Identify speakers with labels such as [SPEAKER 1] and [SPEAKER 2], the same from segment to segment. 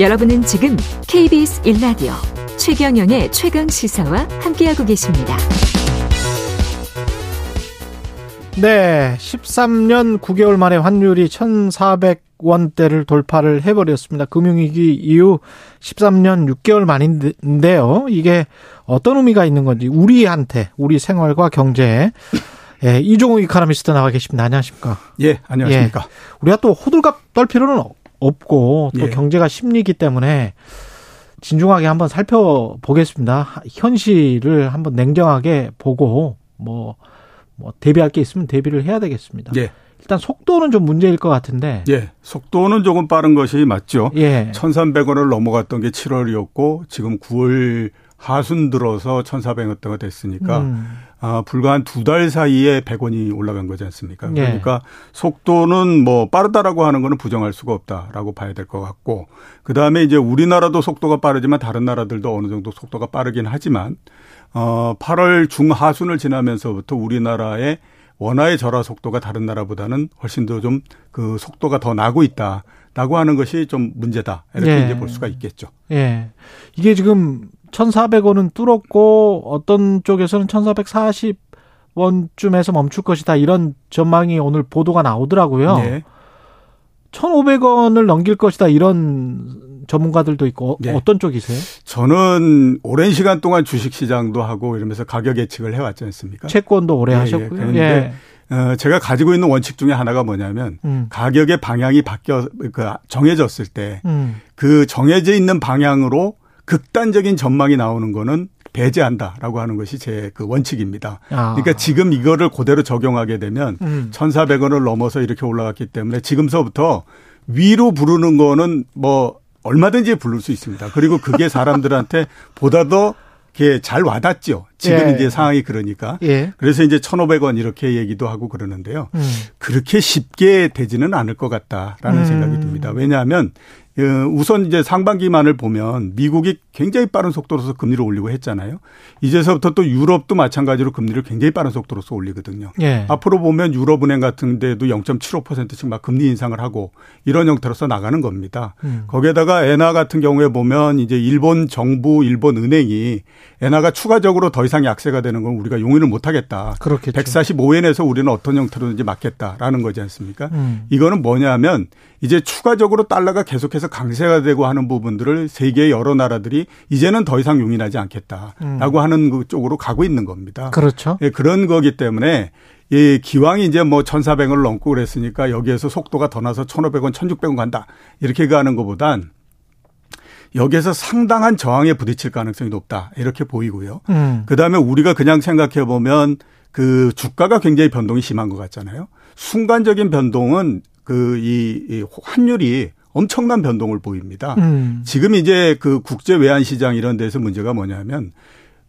[SPEAKER 1] 여러분은 지금 KBS 1라디오 최경영의 최강 시사와 함께하고 계십니다.
[SPEAKER 2] 네, 13년 9개월 만에 환율이 1,400원대를 돌파를 해버렸습니다. 금융위기 이후 13년 6개월 만인데요. 이게 어떤 의미가 있는 건지 우리한테 우리 생활과 경제에 예, 이종우 이카노미스트 나와 계십니다. 안녕하십니까?
[SPEAKER 3] 예, 안녕하십니까?
[SPEAKER 2] 예, 우리가 또 호들갑 떨 필요는 없고 또 예. 경제가 심리기 때문에 진중하게 한번 살펴보겠습니다. 현실을 한번 냉정하게 보고 뭐, 뭐 대비할 게 있으면 대비를 해야 되겠습니다. 예. 일단 속도는 좀 문제일 것 같은데.
[SPEAKER 3] 예. 속도는 조금 빠른 것이 맞죠. 예. 1,300원을 넘어갔던 게 7월이었고 지금 9월 하순 들어서 1,400원 대가 됐으니까 음. 아, 불과 한 두 달 사이에 100원이 올라간 거지 않습니까? 네. 그러니까 속도는 뭐 빠르다라고 하는 거는 부정할 수가 없다라고 봐야 될 것 같고 그 다음에 이제 우리나라도 속도가 빠르지만 다른 나라들도 어느 정도 속도가 빠르긴 하지만 어 8월 중하순을 지나면서부터 우리나라의 원화의 절하 속도가 다른 나라보다는 훨씬 더 좀 그 속도가 더 나고 있다라고 하는 것이 좀 문제다. 이렇게 예. 이제 볼 수가 있겠죠.
[SPEAKER 2] 예. 이게 지금 1,400원은 뚫었고 어떤 쪽에서는 1,440원쯤에서 멈출 것이다. 이런 전망이 오늘 보도가 나오더라고요. 네. 1,500원을 넘길 것이다. 이런 전문가들도 있고 네. 어떤 쪽이세요?
[SPEAKER 3] 저는 오랜 시간 동안 주식 시장도 하고 이러면서 가격 예측을 해왔지 않습니까?
[SPEAKER 2] 채권도 오래 예, 예. 하셨고요. 예. 예.
[SPEAKER 3] 어, 제가 가지고 있는 원칙 중에 하나가 뭐냐면 음. 가격의 방향이 바뀌어 그 정해졌을 때그 음. 그 정해져 있는 방향으로 극단적인 전망이 나오는 거는 배제한다라고 하는 것이 제 그 원칙입니다. 아. 그러니까 지금 이거를 그대로 적용하게 되면 음. 1,400원을 넘어서 이렇게 올라갔기 때문에 지금서부터 위로 부르는 거는 뭐 얼마든지 부를 수 있습니다. 그리고 그게 사람들한테 보다 더 이렇게 잘 와닿죠. 지금 예. 이제 상황이 그러니까. 예. 그래서 이제 1,500원 이렇게 얘기도 하고 그러는데요. 음. 그렇게 쉽게 되지는 않을 것 같다라는 음. 생각이 듭니다. 왜냐하면 어, 우선 이제 상반기만을 보면 미국이 굉장히 빠른 속도로서 금리를 올리고 했잖아요. 이제서부터 또 유럽도 마찬가지로 금리를 굉장히 빠른 속도로서 올리거든요. 예. 앞으로 보면 유럽은행 같은 데도 0.75%씩 막 금리 인상을 하고 이런 형태로서 나가는 겁니다. 음. 거기에다가 엔화 같은 경우에 보면 이제 일본 정부, 일본 은행이 엔화가 추가적으로 더 이상 약세가 되는 건 우리가 용인을 못 하겠다. 그렇겠죠. 145엔에서 우리는 어떤 형태로든지 맞겠다라는 거지 않습니까? 음. 이거는 뭐냐면 이제 추가적으로 달러가 계속해서 강세가 되고 하는 부분들을 세계의 여러 나라들이 이제는 더 이상 용인하지 않겠다라고 음. 하는 그 쪽으로 가고 있는 겁니다.
[SPEAKER 2] 그렇죠.
[SPEAKER 3] 예, 그런 거기 때문에 이 기왕이 이제 뭐 1,400원을 넘고 그랬으니까 여기에서 속도가 더 나서 1,500원, 1,600원 간다. 이렇게 가는 것보단 여기에서 상당한 저항에 부딪힐 가능성이 높다. 이렇게 보이고요. 음. 그다음에 우리가 그냥 생각해 보면 그 주가가 굉장히 변동이 심한 것 같잖아요. 순간적인 변동은 그이 이 환율이 엄청난 변동을 보입니다. 음. 지금 이제 그 국제 외환 시장 이런 데서 문제가 뭐냐면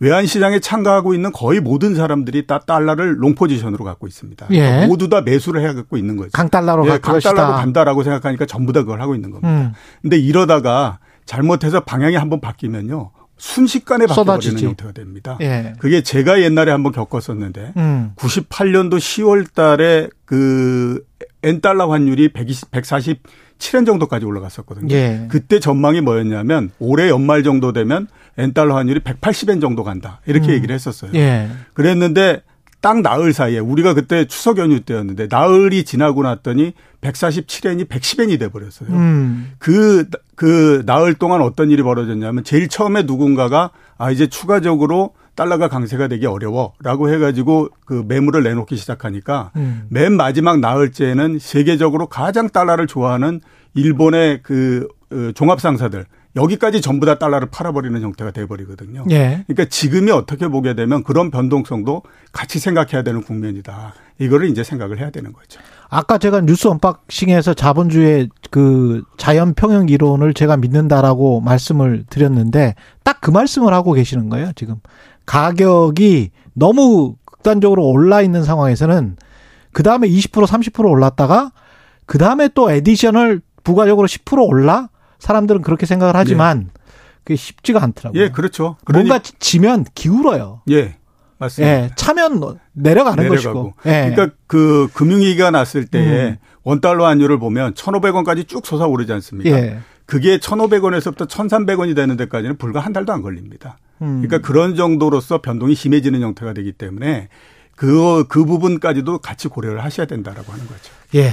[SPEAKER 3] 외환 시장에 참가하고 있는 거의 모든 사람들이 다 달러를 long position으로 갖고 있습니다. 예. 모두 다 매수를 해 갖고 있는 거죠.
[SPEAKER 2] 강달러로
[SPEAKER 3] 예, 강달러로 간다라고 생각하니까 전부 다 그걸 하고 있는 겁니다. 음. 근데 이러다가 잘못해서 방향이 한번 바뀌면요. 순식간에 바뀌어버리는 형태가 됩니다. 예. 그게 제가 옛날에 한번 겪었었는데 음. 98년도 10월 달에 그 엔달러 환율이 120, 147엔 정도까지 올라갔었거든요. 예. 그때 전망이 뭐였냐면 올해 연말 정도 되면 엔달러 환율이 180엔 정도 간다. 이렇게 음. 얘기를 했었어요. 예. 그랬는데 딱 나흘 사이에 우리가 그때 추석 연휴 때였는데 나흘이 지나고 났더니 147엔이 110엔이 돼 버렸어요. 음. 그, 그 나흘 동안 어떤 일이 벌어졌냐면 제일 처음에 누군가가 아, 이제 추가적으로 달러가 강세가 되기 어려워라고 해가지고 그 매물을 내놓기 시작하니까 음. 맨 마지막 나흘째에는 세계적으로 가장 달러를 좋아하는 일본의 그 어, 종합상사들 여기까지 전부 다 달러를 팔아버리는 형태가 돼버리거든요. 예. 그러니까 지금이 어떻게 보게 되면 그런 변동성도 같이 생각해야 되는 국면이다. 이거를 이제 생각을 해야 되는 거죠.
[SPEAKER 2] 아까 제가 뉴스 언박싱에서 자본주의 그 자연 평형 이론을 제가 믿는다라고 말씀을 드렸는데 딱 그 말씀을 하고 계시는 거예요, 지금. 가격이 너무 극단적으로 올라 있는 상황에서는 그 다음에 20% 30% 올랐다가 그 다음에 또 에디션을 부가적으로 10% 올라 사람들은 그렇게 생각을 하지만 예. 그게 쉽지가 않더라고요.
[SPEAKER 3] 예, 그렇죠.
[SPEAKER 2] 그러니, 뭔가 지면 기울어요.
[SPEAKER 3] 예. 맞습니다. 예,
[SPEAKER 2] 차면 내려가는 내려가고. 것이고.
[SPEAKER 3] 예. 그러니까 그 금융위기가 났을 때에 음. 원달러 환율을 보면 1,500원까지 쭉 솟아오르지 않습니까? 예. 그게 1,500원에서부터 1,300원이 되는 데까지는 불과 한 달도 안 걸립니다. 음. 그러니까 그런 정도로서 변동이 심해지는 형태가 되기 때문에 그, 그 부분까지도 같이 고려를 하셔야 된다라고 하는 거죠.
[SPEAKER 2] 예.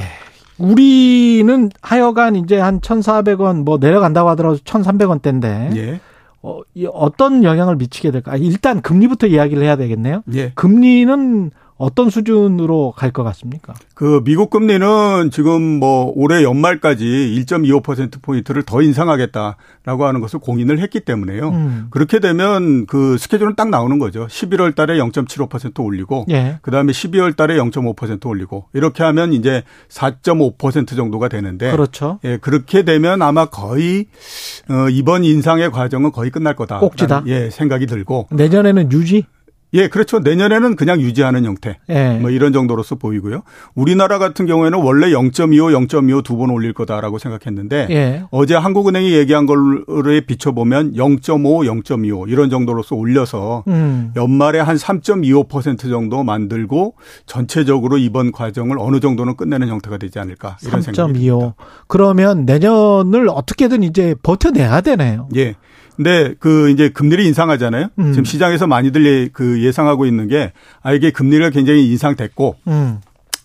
[SPEAKER 2] 우리는 하여간 이제 한 1,400원 뭐 내려간다고 하더라도 1,300원대인데. 예. 어, 어떤 영향을 미치게 될까? 일단 금리부터 이야기를 해야 되겠네요. 예. 금리는 어떤 수준으로 갈 것 같습니까?
[SPEAKER 3] 그 미국 금리는 지금 뭐 올해 연말까지 1.25% 포인트를 더 인상하겠다라고 하는 것을 공인을 했기 때문에요. 음. 그렇게 되면 그 스케줄은 딱 나오는 거죠. 11월 달에 0.75% 올리고 예. 그다음에 12월 달에 0.5% 올리고 이렇게 하면 이제 4.5% 정도가 되는데
[SPEAKER 2] 그렇죠.
[SPEAKER 3] 예, 그렇게 되면 아마 거의 어 이번 인상의 과정은 거의 끝날 거다.
[SPEAKER 2] 꼭지다.
[SPEAKER 3] 예, 생각이 들고
[SPEAKER 2] 내년에는 유지?
[SPEAKER 3] 예, 그렇죠. 내년에는 그냥 유지하는 형태. 예. 뭐 이런 정도로서 보이고요. 우리나라 같은 경우에는 원래 0.25, 0.25 두 번 올릴 거다라고 생각했는데 예. 어제 한국은행이 얘기한 걸에 비춰보면 0.5, 0.25 이런 정도로서 올려서 음. 연말에 한 3.25% 정도 만들고 전체적으로 이번 과정을 어느 정도는 끝내는 형태가 되지 않을까 이런 생각이 듭니다.
[SPEAKER 2] 그러면 내년을 어떻게든 이제 버텨내야 되네요.
[SPEAKER 3] 예. 근데 그 이제 금리를 인상하잖아요. 음. 지금 시장에서 많이들 예, 그 예상하고 있는 게 아 이게 금리가 굉장히 인상됐고 음.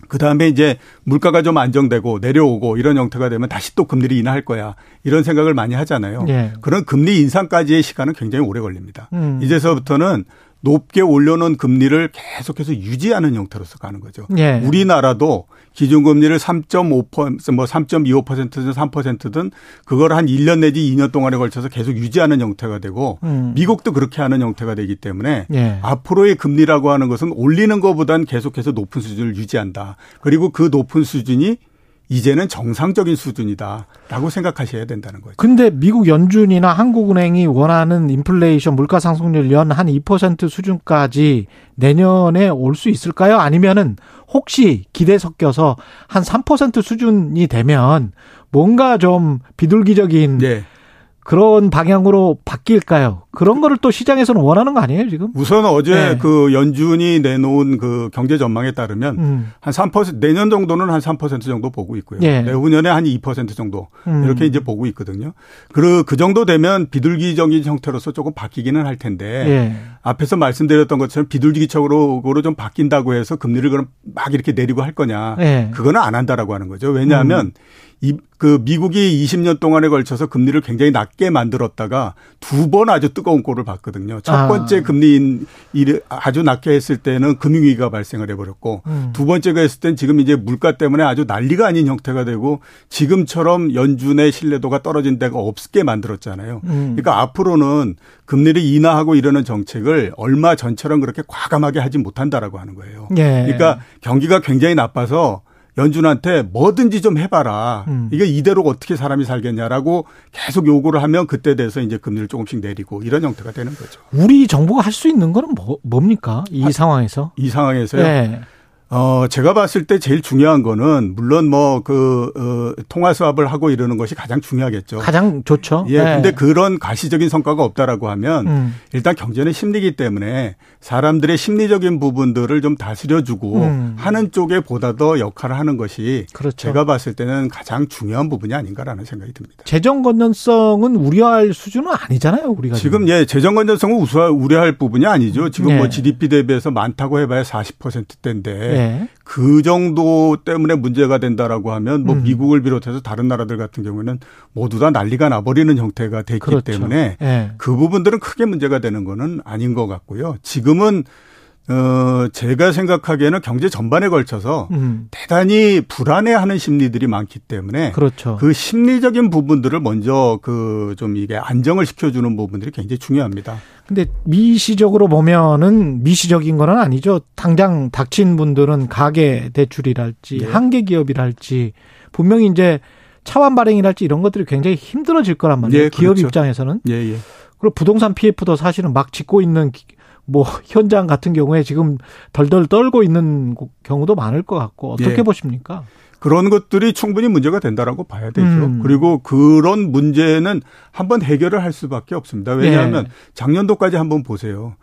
[SPEAKER 3] 그 다음에 이제 물가가 좀 안정되고 내려오고 이런 형태가 되면 다시 또 금리를 인하할 거야. 이런 생각을 많이 하잖아요. 예. 그런 금리 인상까지의 시간은 굉장히 오래 걸립니다. 음. 이제서부터는 높게 올려놓은 금리를 계속해서 유지하는 형태로서 가는 거죠. 예. 우리나라도 기준금리를 3.5%, 뭐 3.25%든 3%든 그걸 한 1년 내지 2년 동안에 걸쳐서 계속 유지하는 형태가 되고 음. 미국도 그렇게 하는 형태가 되기 때문에 예. 앞으로의 금리라고 하는 것은 올리는 것보단 계속해서 높은 수준을 유지한다. 그리고 그 높은 수준이 이제는 정상적인 수준이다라고 생각하셔야 된다는 거죠.
[SPEAKER 2] 근데 미국 연준이나 한국은행이 원하는 인플레이션 물가 상승률 연 한 2% 수준까지 내년에 올 수 있을까요? 아니면은 혹시 기대 섞여서 한 3% 수준이 되면 뭔가 좀 비둘기적인 네. 그런 방향으로 바뀔까요? 그런 거를 또 시장에서는 원하는 거 아니에요, 지금?
[SPEAKER 3] 우선 어제 네. 그 연준이 내놓은 그 경제 전망에 따르면 음. 한3% 내년 정도는 한 3% 정도 보고 있고요. 네. 내후년에 한 2% 정도 음. 이렇게 이제 보고 있거든요. 그, 그 정도 되면 비둘기적인 형태로서 조금 바뀌기는 할 텐데 네. 앞에서 말씀드렸던 것처럼 비둘기적으로 좀 바뀐다고 해서 금리를 그럼 막 이렇게 내리고 할 거냐. 네. 그거는 안 한다라고 하는 거죠. 왜냐하면 음. 이, 그 미국이 20년 동안에 걸쳐서 금리를 굉장히 낮게 만들었다가 두 번 아주 뜨거운 꼴을 봤거든요. 첫 아. 번째 아. 금리 일 아주 낮게 했을 때는 금융위기가 발생을 해버렸고 음. 두 번째가 했을 땐 지금 이제 물가 때문에 아주 난리가 아닌 형태가 되고 지금처럼 연준의 신뢰도가 떨어진 데가 없게 만들었잖아요. 음. 그러니까 앞으로는 금리를 인하하고 이러는 정책을 얼마 전처럼 그렇게 과감하게 하지 못한다라고 하는 거예요. 예. 그러니까 경기가 굉장히 나빠서 연준한테 뭐든지 좀 해봐라. 음. 이게 이대로 어떻게 사람이 살겠냐라고 계속 요구를 하면 그때 돼서 이제 금리를 조금씩 내리고 이런 형태가 되는 거죠.
[SPEAKER 2] 우리 정부가 할 수 있는 거는 뭐, 뭡니까? 이 아, 상황에서?
[SPEAKER 3] 이 상황에서요? 네. 어, 제가 봤을 때 제일 중요한 거는 물론 뭐 그, 어, 통화 수합을 하고 이러는 것이 가장 중요하겠죠.
[SPEAKER 2] 가장 좋죠.
[SPEAKER 3] 예. 네. 근데 그런 가시적인 성과가 없다라고 하면 음. 일단 경제는 심리기 때문에 사람들의 심리적인 부분들을 좀 다스려주고 음. 하는 쪽에 보다 더 역할을 하는 것이 그렇죠. 제가 봤을 때는 가장 중요한 부분이 아닌가라는 생각이 듭니다.
[SPEAKER 2] 재정 건전성은 우려할 수준은 아니잖아요, 우리가.
[SPEAKER 3] 지금 예, 재정 건전성은 우려할 부분이 아니죠. 지금 네. 뭐 GDP 대비해서 많다고 해봐야 40%대인데 네. 네. 그 정도 때문에 문제가 된다라고 하면 뭐 음. 미국을 비롯해서 다른 나라들 같은 경우에는 모두 다 난리가 나버리는 형태가 됐기 그렇죠. 때문에 네. 그 부분들은 크게 문제가 되는 거는 아닌 것 같고요. 지금은 어, 제가 생각하기에는 경제 전반에 걸쳐서 음. 대단히 불안해하는 심리들이 많기 때문에
[SPEAKER 2] 그렇죠.
[SPEAKER 3] 그 심리적인 부분들을 먼저 그 좀 이게 안정을 시켜주는 부분들이 굉장히 중요합니다.
[SPEAKER 2] 근데 미시적으로 보면은 미시적인 건 아니죠. 당장 닥친 분들은 가계 대출이랄지 네. 한계 기업이랄지 분명히 이제 차원 발행이랄지 이런 것들이 굉장히 힘들어질 거란 말이에요. 예, 기업 그렇죠. 입장에서는.
[SPEAKER 3] 예, 예.
[SPEAKER 2] 그리고 부동산 PF도 사실은 막 짓고 있는 뭐 현장 같은 경우에 지금 덜덜 떨고 있는 경우도 많을 것 같고 어떻게 예. 보십니까?
[SPEAKER 3] 그런 것들이 충분히 문제가 된다라고 봐야 되죠. 음. 그리고 그런 문제는 한번 해결을 할 수밖에 없습니다. 왜냐하면 예. 작년도까지 한번 보세요.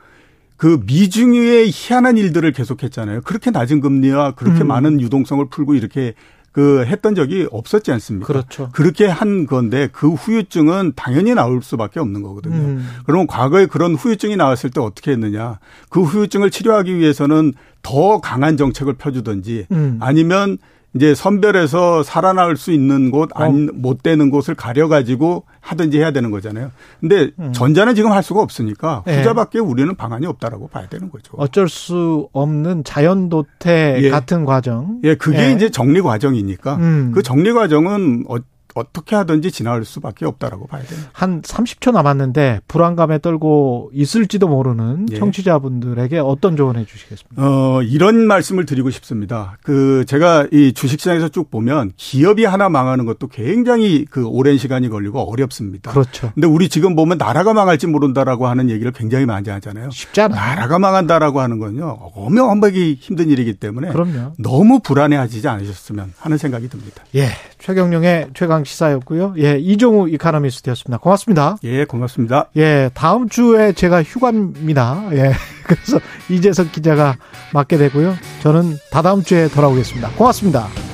[SPEAKER 3] 그 미중유의 희한한 일들을 계속했잖아요. 그렇게 낮은 금리와 그렇게 음. 많은 유동성을 풀고 이렇게 그 했던 적이 없었지 않습니까?
[SPEAKER 2] 그렇죠.
[SPEAKER 3] 그렇게 한 건데 그 후유증은 당연히 나올 수밖에 없는 거거든요. 음. 그러면 과거에 그런 후유증이 나왔을 때 어떻게 했느냐? 그 후유증을 치료하기 위해서는 더 강한 정책을 펴주든지 음. 아니면 이제 선별해서 살아날 수 있는 곳, 안, 어. 못 되는 곳을 가려가지고 하든지 해야 되는 거잖아요. 근데 음. 전자는 지금 할 수가 없으니까 네. 후자밖에 네. 우리는 방안이 없다라고 봐야 되는 거죠.
[SPEAKER 2] 어쩔 수 없는 자연도태 예. 같은 과정.
[SPEAKER 3] 예, 그게 예. 이제 정리 과정이니까 음. 그 정리 과정은 어, 어떻게 하든지 지나갈 수밖에 없다라고 봐야 됩니다.
[SPEAKER 2] 한 30초 남았는데 불안감에 떨고 있을지도 모르는 예. 청취자분들에게 어떤 조언해 주시겠습니까?
[SPEAKER 3] 어, 이런 말씀을 드리고 싶습니다. 그 제가 이 주식시장에서 쭉 보면 기업이 하나 망하는 것도 굉장히 그 오랜 시간이 걸리고 어렵습니다.
[SPEAKER 2] 그렇죠.
[SPEAKER 3] 근데 우리 지금 보면 나라가 망할지 모른다라고 하는 얘기를 굉장히 많이 하잖아요.
[SPEAKER 2] 쉽지 않아요.
[SPEAKER 3] 나라가 망한다라고 하는 건요. 어명한박이 힘든 일이기 때문에
[SPEAKER 2] 그럼요.
[SPEAKER 3] 너무 불안해하지 않으셨으면 하는 생각이 듭니다.
[SPEAKER 2] 예. 최경룡의 최강 시사였고요. 예, 이종우 이카노미스트였습니다. 고맙습니다.
[SPEAKER 3] 예, 고맙습니다.
[SPEAKER 2] 예, 다음 주에 제가 휴가입니다. 예, 그래서 이재석 기자가 맡게 되고요. 저는 다다음 주에 돌아오겠습니다. 고맙습니다.